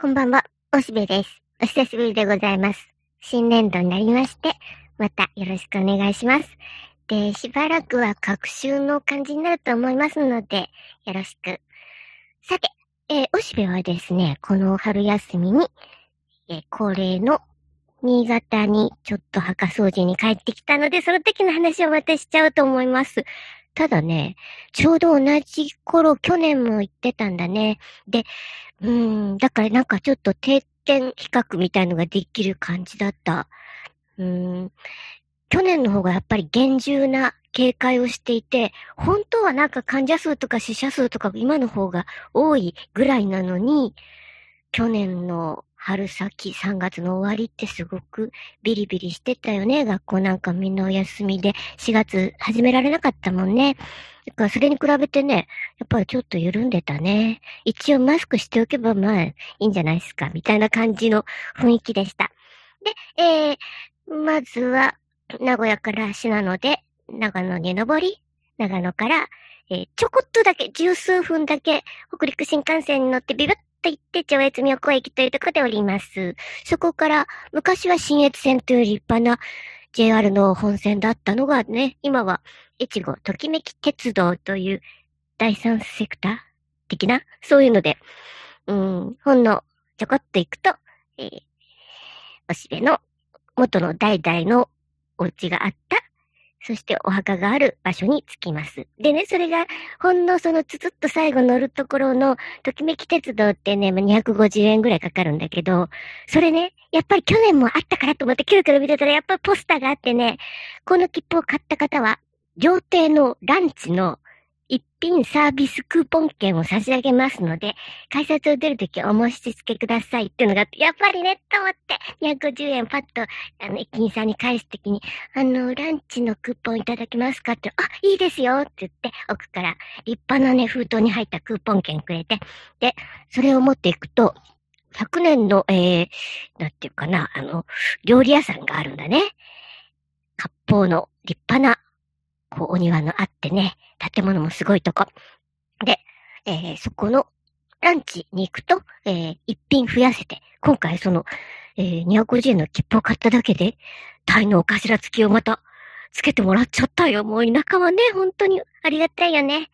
こんばんは、おしべです。お久しぶりでございます。新年度になりまして、またよろしくお願いします。で、しばらくは各週の感じになると思いますので、よろしく。さて、えー、おしべはですね、この春休みに、えー、恒例の新潟にちょっと墓掃除に帰ってきたので、その時の話をまたしちゃうと思います。ただね、ちょうど同じ頃、去年も行ってたんだね。で、うん、だからなんかちょっと定点比較みたいのができる感じだった。うん、去年の方がやっぱり厳重な警戒をしていて、本当はなんか患者数とか死者数とか今の方が多いぐらいなのに、去年の春先3月の終わりってすごくビリビリしてたよね。学校なんかみんなお休みで4月始められなかったもんね。だからそれに比べてね、やっぱりちょっと緩んでたね。一応マスクしておけばまあいいんじゃないですか、みたいな感じの雰囲気でした。で、えー、まずは名古屋から信濃で長野に登り、長野から、えー、ちょこっとだけ、十数分だけ、北陸新幹線に乗ってビブッと行って、上越妙高駅というところでおります。そこから、昔は新越線という立派な JR の本線だったのがね、今は、越後ときめき鉄道という第三セクター的な、そういうので、うん、ほんのちょこっと行くと、えー、おしべの元の代々のお家があったそしてお墓がある場所に着きます。でね、それが、ほんのそのつつっと最後乗るところの、ときめき鉄道ってね、まあ、250円ぐらいかかるんだけど、それね、やっぱり去年もあったからと思ってキュルキュル見てたら、やっぱりポスターがあってね、この切符を買った方は、料亭のランチの一品サービスクーポン券を差し上げますので、改札を出るときお申し付けくださいっていうのがあって、やっぱりね、と思って、250円パッと、あの、駅員さんに返すときに、あの、ランチのクーポンいただけますかって、あ、いいですよって言って、奥から立派なね、封筒に入ったクーポン券くれて、で、それを持っていくと、100年の、えー、なんていうかな、あの、料理屋さんがあるんだね。割烹の立派なこう、お庭のあってね、建物もすごいとこ。で、えー、そこのランチに行くと、えー、一品増やせて、今回その、えー、250円の切符を買っただけで、タイのお頭付きをまた、つけてもらっちゃったよ。もう田舎はね、本当にありがたいよね。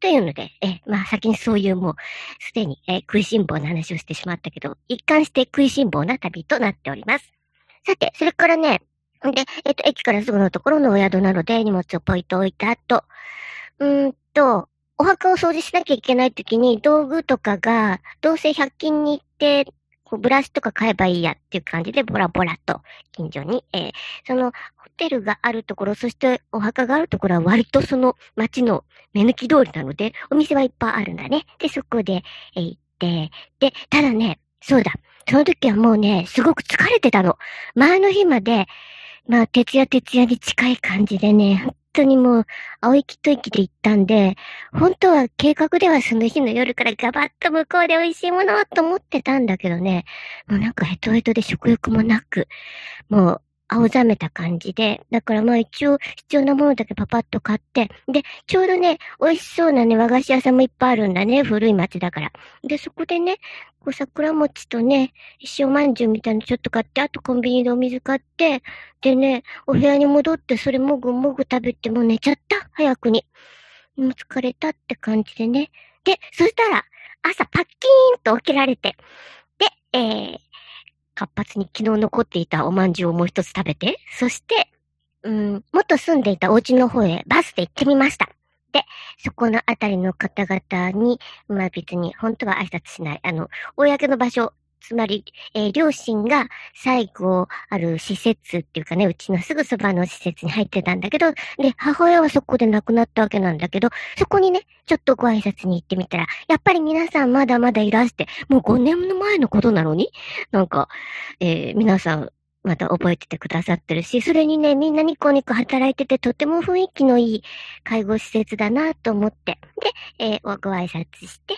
というので、えまあ先にそういうもう、すでに、え食いしん坊な話をしてしまったけど、一貫して食いしん坊な旅となっております。さて、それからね、んで、えっと、駅からすぐのところのお宿なので、荷物をポイと置いた後、うんと、お墓を掃除しなきゃいけないときに、道具とかが、どうせ100均に行って、こうブラシとか買えばいいやっていう感じで、ボラボラと、近所に、えー、その、ホテルがあるところ、そしてお墓があるところは割とその街の目抜き通りなので、お店はいっぱいあるんだね。で、そこで、えー、行って、で、ただね、そうだ、その時はもうね、すごく疲れてたの。前の日まで、まあ、徹夜徹夜に近い感じでね、本当にもう、青息と息で行ったんで、本当は計画ではその日の夜からガバッと向こうで美味しいものと思ってたんだけどね、もうなんかヘトヘトで食欲もなく、もう、青ざめた感じで、だからまあ一応必要なものだけパパッと買って、で、ちょうどね、美味しそうなね、和菓子屋さんもいっぱいあるんだね、古い町だから。で、そこでね、こう桜餅とね、塩まんじゅうみたいなのちょっと買って、あとコンビニでお水買って、でね、お部屋に戻ってそれもぐもぐ食べてもう寝ちゃった、早くに。もう疲れたって感じでね。で、そしたら、朝パッキーンと起きられて、で、えー、活発に昨日残っていたおまんじゅうをもう一つ食べて、そして、うん、元住んでいたお家の方へバスで行ってみました。で、そこのあたりの方々に、まあ別に本当は挨拶しない。あの、公の場所つまり、えー、両親が最後ある施設っていうかね、うちのすぐそばの施設に入ってたんだけど、で、母親はそこで亡くなったわけなんだけど、そこにね、ちょっとご挨拶に行ってみたら、やっぱり皆さんまだまだいらして、もう5年の前のことなのに、なんか、えー、皆さん、また覚えててくださってるし、それにね、みんなニコニコ働いてて、とても雰囲気のいい介護施設だなと思って、で、えー、ご挨拶して、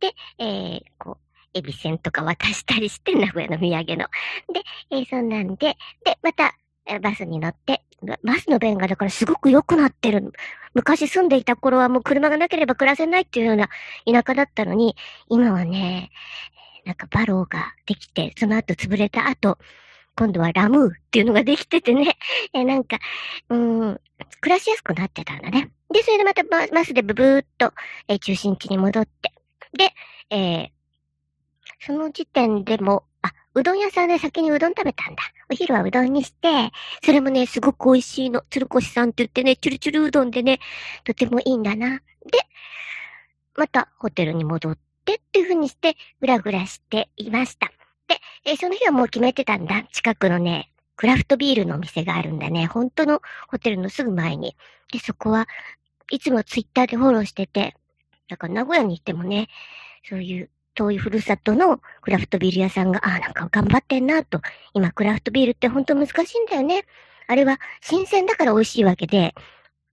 で、えー、こう、エビセンとか渡したりして、名古屋の土産の。で、えー、そんなんで、で、また、バスに乗って、バスの便がだからすごく良くなってる。昔住んでいた頃はもう車がなければ暮らせないっていうような田舎だったのに、今はね、なんかバローができて、その後潰れた後、今度はラムーっていうのができててね、えなんか、うん、暮らしやすくなってたんだね。で、それでまたバスでブブーっと、えー、中心地に戻って、で、えー、その時点でも、あ、うどん屋さんで先にうどん食べたんだ。お昼はうどんにして、それもね、すごく美味しいの。鶴越さんって言ってね、チュルチュルうどんでね、とてもいいんだな。で、またホテルに戻ってっていう風にして、ぐらぐらしていました。で、えー、その日はもう決めてたんだ。近くのね、クラフトビールのお店があるんだね。本当のホテルのすぐ前に。で、そこはいつもツイッターでフォローしてて、だから名古屋に行ってもね、そういう遠いふるさとのクラフトビール屋さんが、ああ、なんか頑張ってんなと。今クラフトビールって本当難しいんだよね。あれは新鮮だから美味しいわけで、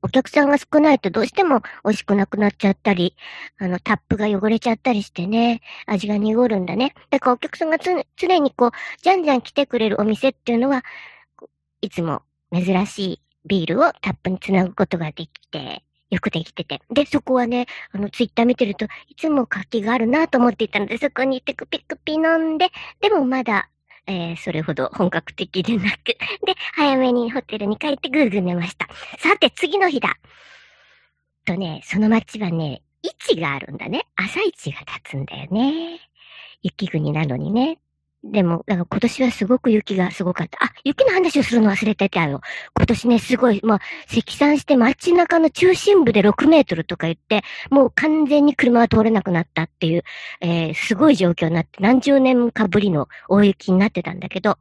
お客さんが少ないとどうしても美味しくなくなっちゃったり、あの、タップが汚れちゃったりしてね、味が濁るんだね。だからお客さんが常にこう、じゃんじゃん来てくれるお店っていうのは、いつも珍しいビールをタップにつなぐことができて、よくできてて。で、そこはね、あの、ツイッター見てると、いつも活気があるなと思っていたので、そこに行ってクピクピ飲んで、でもまだ、えー、それほど本格的でなく、で、早めにホテルに帰ってぐーぐー寝ました。さて、次の日だ。とね、その街はね、位置があるんだね。朝市が立つんだよね。雪国なのにね。でも、だか今年はすごく雪がすごかった。あ、雪の話をするの忘れてたよ。今年ね、すごい、まあ、積算して街中の中心部で6メートルとか言って、もう完全に車は通れなくなったっていう、えー、すごい状況になって、何十年かぶりの大雪になってたんだけど、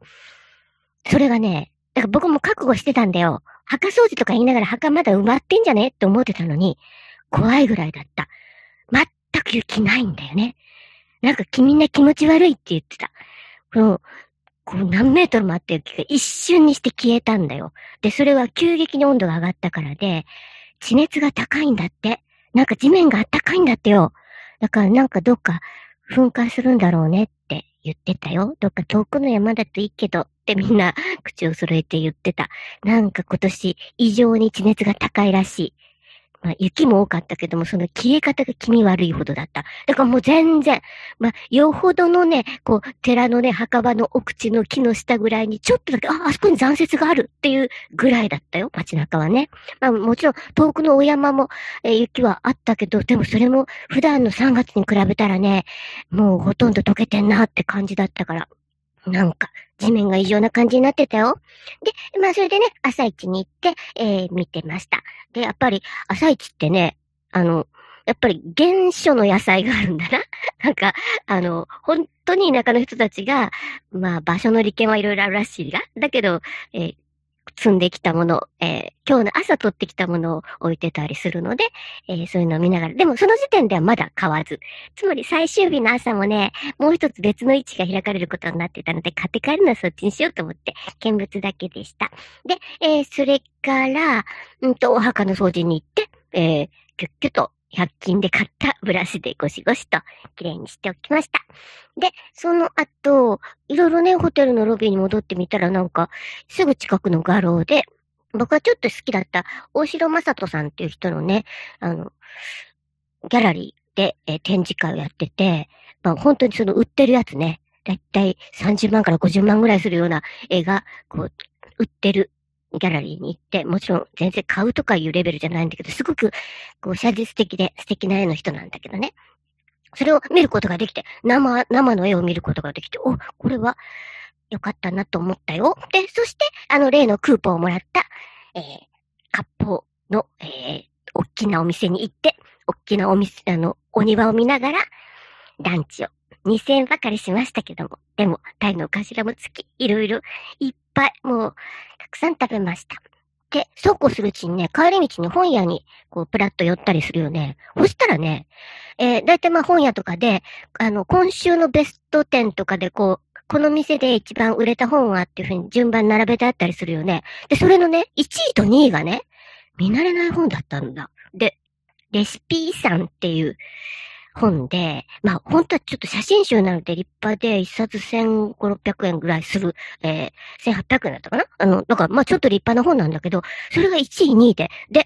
それがね、だから僕も覚悟してたんだよ。墓掃除とか言いながら墓まだ埋まってんじゃねって思ってたのに、怖いぐらいだった。全く雪ないんだよね。なんか君ね気持ち悪いって言ってた。この、こう何メートルもあった雪が一瞬にして消えたんだよ。で、それは急激に温度が上がったからで、地熱が高いんだって。なんか地面が暖かいんだってよ。だからなんかどっか噴火するんだろうねって言ってたよ。どっか遠くの山だといいけどってみんな口を揃えて言ってた。なんか今年異常に地熱が高いらしい。まあ、雪も多かったけども、その消え方が気味悪いほどだった。だからもう全然、まあ、よほどのね、こう、寺のね、墓場の奥地の木の下ぐらいに、ちょっとだけ、あ、あそこに残雪があるっていうぐらいだったよ、街中はね。まあ、もちろん、遠くのお山も、えー、雪はあったけど、でもそれも、普段の3月に比べたらね、もうほとんど溶けてんなって感じだったから。なんか、地面が異常な感じになってたよ。で、まあそれでね、朝市に行って、えー、見てました。で、やっぱり、朝市ってね、あの、やっぱり原初の野菜があるんだな。なんか、あの、本当に田舎の人たちが、まあ場所の利権はいろいろあるらしいが、だけど、えー、積んできたもの、えー、今日の朝取ってきたものを置いてたりするので、えー、そういうのを見ながら、でもその時点ではまだ買わず。つまり最終日の朝もね、もう一つ別の位置が開かれることになってたので、買って帰るのはそっちにしようと思って、見物だけでした。で、えー、それから、うんと、お墓の掃除に行って、えー、キュッキュと100均で買ったブラシでゴシゴシと綺麗にしておきました。で、その後、いろいろね、ホテルのロビーに戻ってみたらなんか、すぐ近くの画廊で、僕はちょっと好きだった大城正人さんっていう人のね、あの、ギャラリーで、えー、展示会をやってて、まあ本当にその売ってるやつね、だいたい30万から50万ぐらいするような絵が、こう、売ってるギャラリーに行って、もちろん全然買うとかいうレベルじゃないんだけど、すごく、こう、写実的で素敵な絵の人なんだけどね。それを見ることができて、生、生の絵を見ることができて、お、これは良かったなと思ったよ。で、そして、あの例のクーポンをもらった、えー、割烹の、えー、大きなお店に行って、大きなお店、あの、お庭を見ながら、ランチを2000円ばかりしましたけども、でも、タイの頭もつき、いろいろ、いっぱい、もう、たくさん食べました。で、そうこうするうちにね、帰り道に本屋に、こう、プラッと寄ったりするよね。そしたらね、えー、だいたいまあ本屋とかで、あの、今週のベスト10とかで、こう、この店で一番売れた本はっていうふうに順番並べてあったりするよね。で、それのね、1位と2位がね、見慣れない本だったんだ。で、レシピ遺産っていう、本で、まあ本当はちょっと写真集なので立派で一冊1500、600円ぐらいする、えー、1800円だったかな？あの、だかまあちょっと立派な本なんだけど、それが1位、2位で、で、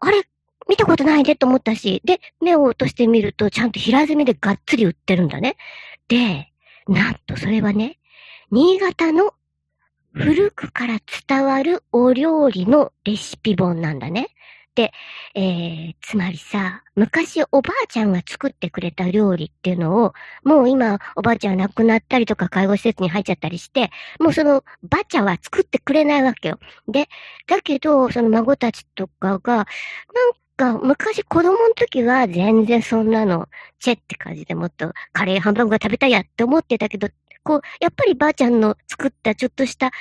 あれ、見たことないねと思ったし、で、目を落としてみるとちゃんと平積みでがっつり売ってるんだね。で、なんとそれはね、新潟の古くから伝わるお料理のレシピ本なんだね。で、えー、つまりさ、昔おばあちゃんが作ってくれた料理っていうのを、もう今おばあちゃん亡くなったりとか介護施設に入っちゃったりして、もうそのばあちゃんは作ってくれないわけよ。で、だけど、その孫たちとかが、なんか、昔子供の時は全然そんなの、チェって感じでもっとカレーハンバーグが食べたいやって思ってたけど、こう、やっぱりばあちゃんの作ったちょっとした、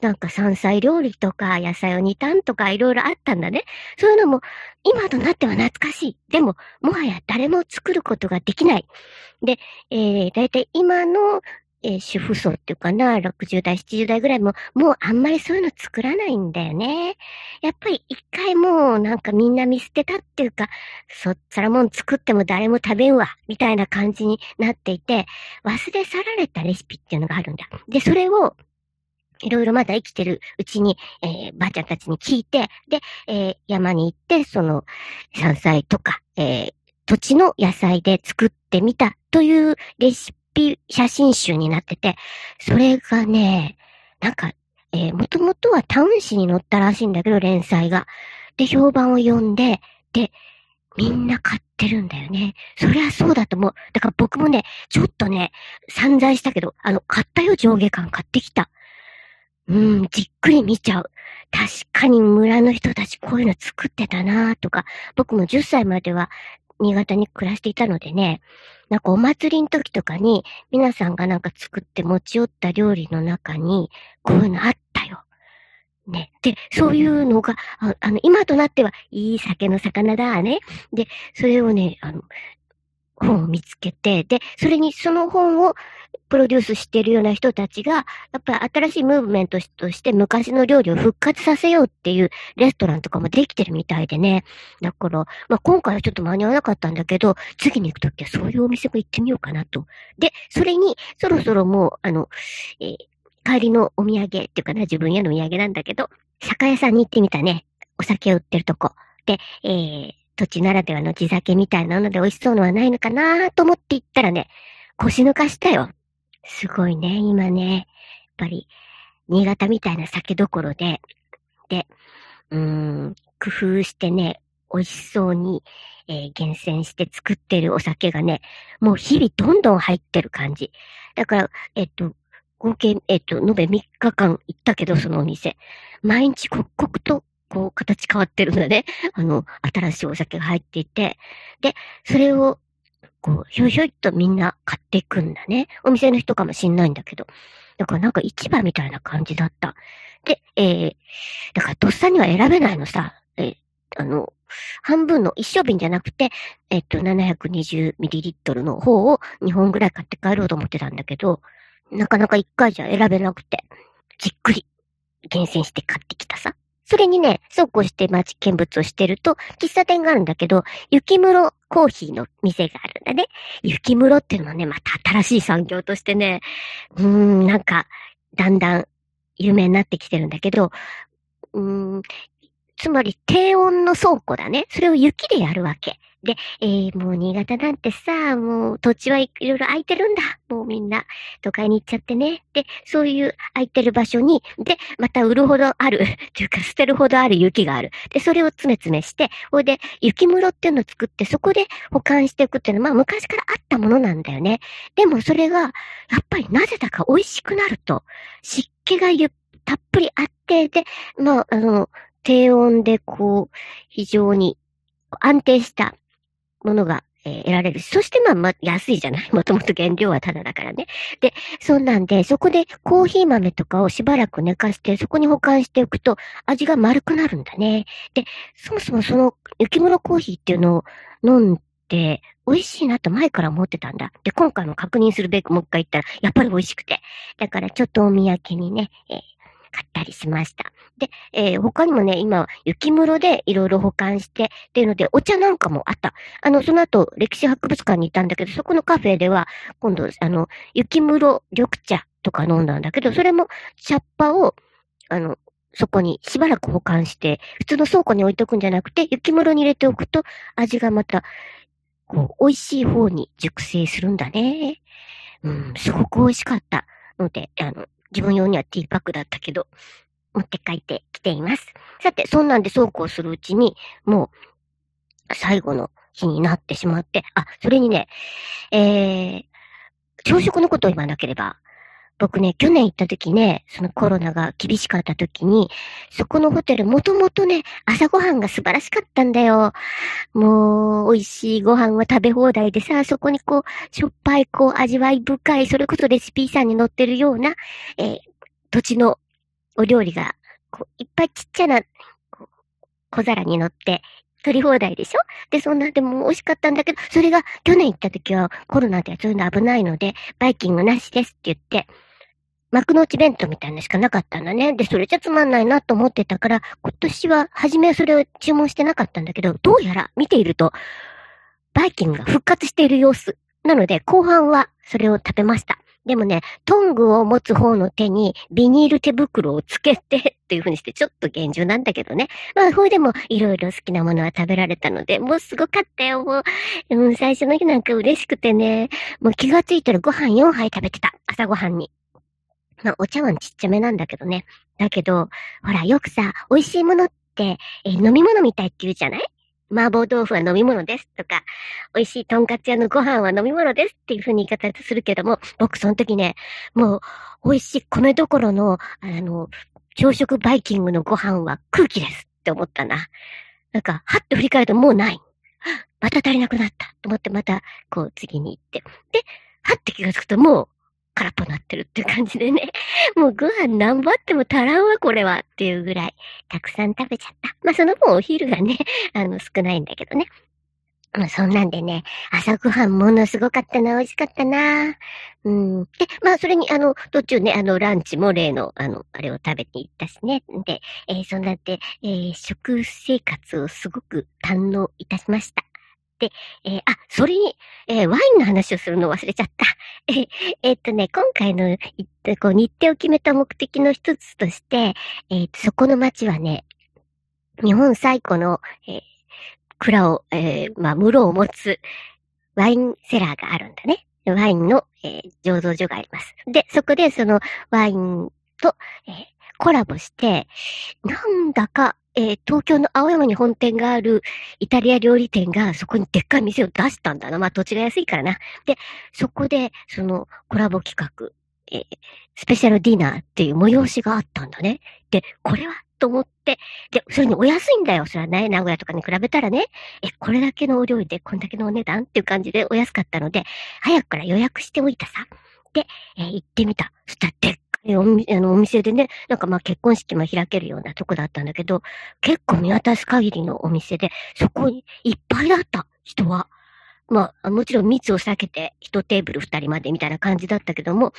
なんか山菜料理とか野菜を煮たんとかいろいろあったんだね。そういうのも、今となっては懐かしい。でも、もはや誰も作ることができない。で、えー、だいたい今のえー、主婦層っていうかな、60代、70代ぐらいも、もうあんまりそういうの作らないんだよね。やっぱり一回もうなんかみんな見捨てたっていうか、そっちらもん作っても誰も食べんわ、みたいな感じになっていて、忘れ去られたレシピっていうのがあるんだ。で、それを、いろいろまだ生きてるうちに、えー、ばあちゃんたちに聞いて、で、えー、山に行って、その、山菜とか、えー、土地の野菜で作ってみたというレシピピ写真集になってて、それがね、なんか、えー、もともとはタウン誌に載ったらしいんだけど、連載が。で、評判を読んで、で、みんな買ってるんだよね。そりゃそうだと思う。だから僕もね、ちょっとね、散財したけど、あの、買ったよ、上下感買ってきた。うん、じっくり見ちゃう。確かに村の人たちこういうの作ってたなとか、僕も10歳までは新潟に暮らしていたのでね、なんかお祭りの時とかに、皆さんがなんか作って持ち寄った料理の中に、こういうのあったよ。ね。で、そういうのが、ああの、今となっては、いい酒の魚だね。で、それをね、あの、本を見つけて、で、それにその本をプロデュースしてるような人たちが、やっぱり新しいムーブメントとして昔の料理を復活させようっていうレストランとかもできてるみたいでね。だから、まあ、今回はちょっと間に合わなかったんだけど、次に行くときはそういうお店も行ってみようかなと。で、それに、そろそろもう、あの、えー、帰りのお土産っていうかな、自分へのお土産なんだけど、酒屋さんに行ってみたね。お酒を売ってるとこ。で、えー、土地ならではの地酒みたいなので美味しそうのはないのかなと思って行ったらね、腰抜かしたよ。すごいね、今ね。やっぱり、新潟みたいな酒どころで、で、うーん、工夫してね、美味しそうに、えー、厳選して作ってるお酒がね、もう日々どんどん入ってる感じ。だから、えっと、合計、えっと、延べ3日間行ったけど、そのお店。毎日刻々とこう、形変わってるんだね。あの、新しいお酒が入っていて。で、それを、こう、ひょいひょいっとみんな買っていくんだね。お店の人かもしんないんだけど。だからなんか市場みたいな感じだった。で、えー、だからとっさには選べないのさ。えー、あの、半分の一升瓶じゃなくて、えっと、720ml の方を2本ぐらい買って帰ろうと思ってたんだけど、なかなか一回じゃ選べなくて、じっくり厳選して買ってきたさ。それにね、そうこうして街見物をしてると、喫茶店があるんだけど、雪室コーヒーの店があるんだね。雪室っていうのはね、また新しい産業としてね、うーん、なんか、だんだん有名になってきてるんだけど、うーん、つまり低温の倉庫だね。それを雪でやるわけ。で、えー、もう新潟なんてさ、もう土地はいろいろ空いてるんだ。もうみんな都会に行っちゃってね。で、そういう空いてる場所に、で、また売るほどある、というか捨てるほどある雪がある。で、それを詰め詰めして、ほいで、雪室っていうのを作って、そこで保管していくっていうのは、まあ昔からあったものなんだよね。でもそれが、やっぱりなぜだか美味しくなると、湿気がゆたっぷりあって、で、まあ、あの、低温でこう、非常に安定したものが、えー、得られる。そしてまあ、ま安いじゃない？もともと原料はただだからね。で、そんなんで、そこでコーヒー豆とかをしばらく寝かして、そこに保管しておくと、味が丸くなるんだね。で、そもそもその雪室コーヒーっていうのを飲んで、美味しいなと前から思ってたんだ。で、今回も確認するべくもう一回言ったら、やっぱり美味しくて。だからちょっとお土産にね、えー、買ったりしました。で、えー、他にもね、今、雪室でいろいろ保管して、っていうので、お茶なんかもあった。あの、その後、歴史博物館に行ったんだけど、そこのカフェでは、今度、あの、雪室緑茶とか飲んだんだけど、それも、茶っ葉を、あの、そこにしばらく保管して、普通の倉庫に置いとくんじゃなくて、雪室に入れておくと、味がまた、こう、美味しい方に熟成するんだね。うん、すごく美味しかったので、あの、自分用にはティーパックだったけど、持って帰ってきています。さて、そんなんでそうこうするうちに、もう、最後の日になってしまって、あ、それにね、えー、朝食のことを言わなければ、僕ね、去年行った時ね、そのコロナが厳しかった時に、そこのホテルもともとね、朝ごはんが素晴らしかったんだよ。もう、美味しいご飯は食べ放題でさ、そこにこう、しょっぱい、こう、味わい深い、それこそレシピーさんに載ってるような、えー、土地のお料理が、こう、いっぱいちっちゃな、小皿に乗って、取り放題でしょ？で、そんなでも美味しかったんだけど、それが去年行った時はコロナでそういうの危ないので、バイキングなしですって言って、幕の内弁当みたいなしかなかったんだね。で、それじゃつまんないなと思ってたから、今年は、初めそれを注文してなかったんだけど、どうやら見ていると、バイキングが復活している様子。なので、後半はそれを食べました。でもね、トングを持つ方の手にビニール手袋をつけて っていう風にしてちょっと厳重なんだけどね。まあ、ほいでもいろいろ好きなものは食べられたので、もうすごかったよ、もう。うん、最初の日なんか嬉しくてね、もう気がついたらご飯4杯食べてた。朝ご飯に。まあ、お茶碗ちっちゃめなんだけどね。だけど、ほら、よくさ、美味しいものって、えー、飲み物みたいって言うじゃない？麻婆豆腐は飲み物ですとか、美味しいとんかつ屋のご飯は飲み物ですっていう風に言い方するけども、僕その時ね、もう、美味しい米どころの、あの、朝食バイキングのご飯は空気ですって思ったな。なんか、はって振り返るともうない。また足りなくなったと思ってまた、こう次に行って。で、はって気がつくともう、空っぽになってるっていう感じでね。もうご飯何ぼあっても足らんわ、これはっていうぐらい、たくさん食べちゃった。まあその分お昼がね、あの少ないんだけどね。まあそんなんでね、朝ごはんものすごかったな、美味しかったな。うん。で、まあそれにあの、途中ね、あの、ランチも例の、あの、あれを食べていったしね。で、えー、そんなって、えー、食生活をすごく堪能いたしました。で、えー、あ、それに、えー、ワインの話をするの忘れちゃった。えー、え、っとね、今回の、こう、日程を決めた目的の一つとして、えっと、そこの町はね、日本最古の、え、蔵を、えー、まあ、室を持つワインセラーがあるんだね。ワインの、え、醸造所があります。で、そこでそのワインと、え、コラボして、なんだか、えー、東京の青山に本店があるイタリア料理店がそこにでっかい店を出したんだな。まあ土地が安いからな。で、そこでそのコラボ企画、えー、スペシャルディナーっていう催しがあったんだね。で、これはと思って、で、それにお安いんだよ。それはね、名古屋とかに比べたらね、え、これだけのお料理でこんだけのお値段っていう感じでお安かったので、早くから予約しておいたさ。で、えー、行ってみた。そしたらでっおあのお店でね、なんかまあ結婚式も開けるようなとこだったんだけど、結構見渡す限りのお店で、そこにいっぱいだった、人は。まあ、もちろん密を避けて、一テーブル二人までみたいな感じだったけども、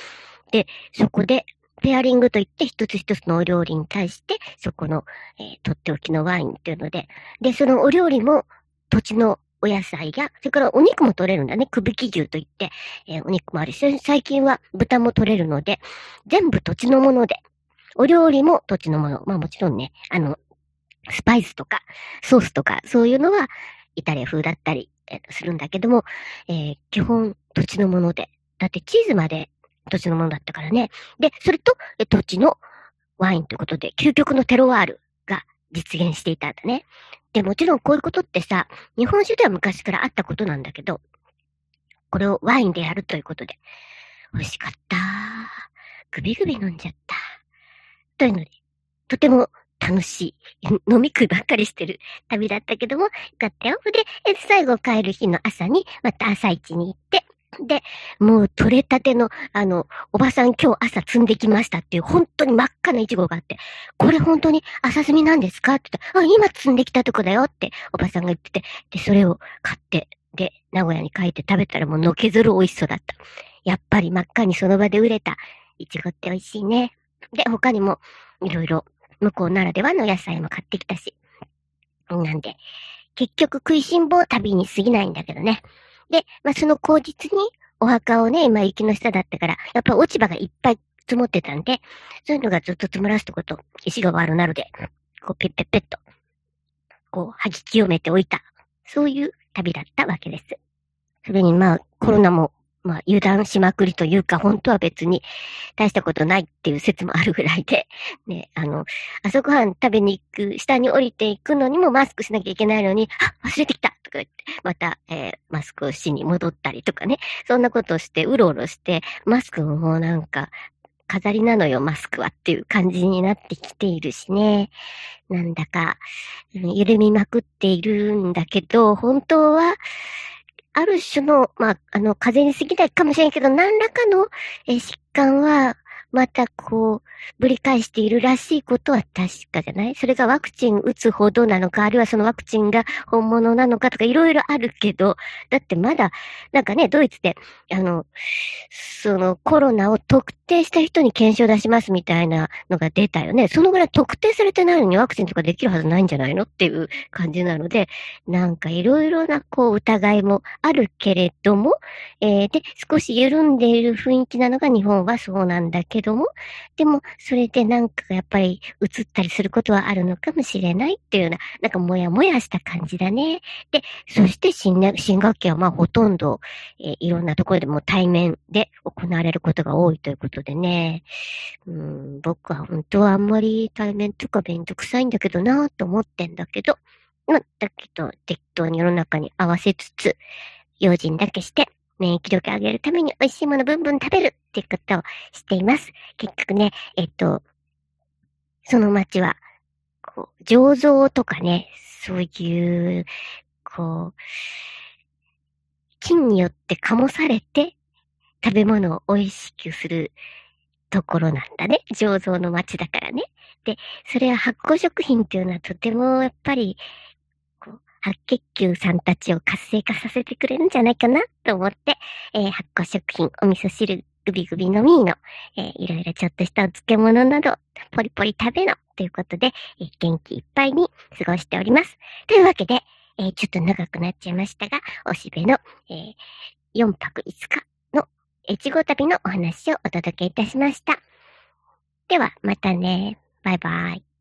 で、そこで、ペアリングといって一つ一つのお料理に対して、そこの、えー、とっておきのワインっていうので、で、そのお料理も土地のお野菜や、それからお肉も取れるんだね。くびき牛といって、えー、お肉もあるし、最近は豚も取れるので、全部土地のもので、お料理も土地のもの。まあもちろんね、あの、スパイスとか、ソースとか、そういうのはイタリア風だったり、えー、するんだけども、えー、基本土地のもので。だってチーズまで土地のものだったからね。で、それと、え土地のワインということで、究極のテロワールが実現していたんだね。で、もちろんこういうことってさ、日本酒では昔からあったことなんだけど、これをワインでやるということで、美味しかった。ぐびぐび飲んじゃった。というので、とても楽しい、飲み食いばっかりしてる旅だったけども、よかったよ。で、最後帰る日の朝に、また朝市に行って、で、もう取れたての、あの、おばさん今日朝摘んできましたっていう、本当に真っ赤なイチゴがあって、これ本当に朝摘みなんですかって言ったら、あ、今摘んできたとこだよっておばさんが言ってて、で、それを買って、で、名古屋に帰って食べたらもうのけぞる美味しそうだった。やっぱり真っ赤にその場で売れたイチゴって美味しいね。で、他にも、いろいろ、向こうならではの野菜も買ってきたし。なんで、結局食いしん坊旅に過ぎないんだけどね。で、まあ、その口実に、お墓をね、今雪の下だったから、やっぱ落ち葉がいっぱい積もってたんで、そういうのがずっと積もらすとこと、石が悪なるで、こう、ペッペッペッと、こう、吐き清めておいた。そういう旅だったわけです。それにまあ、コロナもまあ、油断しまくりというか、本当は別に大したことないっていう説もあるぐらいで、ね、あの、朝ごはん食べに行く、下に降りていくのにもマスクしなきゃいけないのに、あ、忘れてきたとか言って、また、えー、マスクをしに戻ったりとかね、そんなことして、うろうろして、マスクももうなんか、飾りなのよ、マスクはっていう感じになってきているしね。なんだか、緩みまくっているんだけど、本当は、ある種の、まあ、あの、風邪に過ぎないかもしれんけど、何らかの、え疾患は、またこう、ぶり返しているらしいことは確かじゃない？それがワクチン打つほどなのか、あるいはそのワクチンが本物なのかとかいろいろあるけど、だってまだ、なんかね、ドイツで、あの、そのコロナを特定した人に検証出しますみたいなのが出たよね。そのぐらい特定されてないのにワクチンとかできるはずないんじゃないのっていう感じなので、なんかいろいろなこう疑いもあるけれども、えー、で、少し緩んでいる雰囲気なのが日本はそうなんだけども、でも、それでなんかやっぱり映ったりすることはあるのかもしれないっていうような、なんかもやもやした感じだね。で、そして新,、新学期はまあほとんど、えー、いろんなところでも対面で行われることが多いということことでね。うん、僕は本当はあんまり対面とかめんどくさいんだけどなと思ってんだけど、まあ、だけど適当に世の中に合わせつつ、用心だけして、免疫力上げるために美味しいものブンブン食べるっていうことをしています。結局ね、えっと、その街は、こう、醸造とかね、そういう、こう、菌によって醸されて食べ物を美味しくするところなんだね。醸造の街だからね。で、それは発酵食品っていうのはとてもやっぱりこう白血球さんたちを活性化させてくれるんじゃないかなと思って、えー、発酵食品、お味噌汁、グビグビ飲みの、えー、いろいろちょっとしたお漬物など、ポリポリ食べの、ということで、えー、元気いっぱいに過ごしております。というわけで、えー、ちょっと長くなっちゃいましたが、おしべの、えー、4泊5日越後旅のお話をお届けいたしました。では、またね。バイバイ。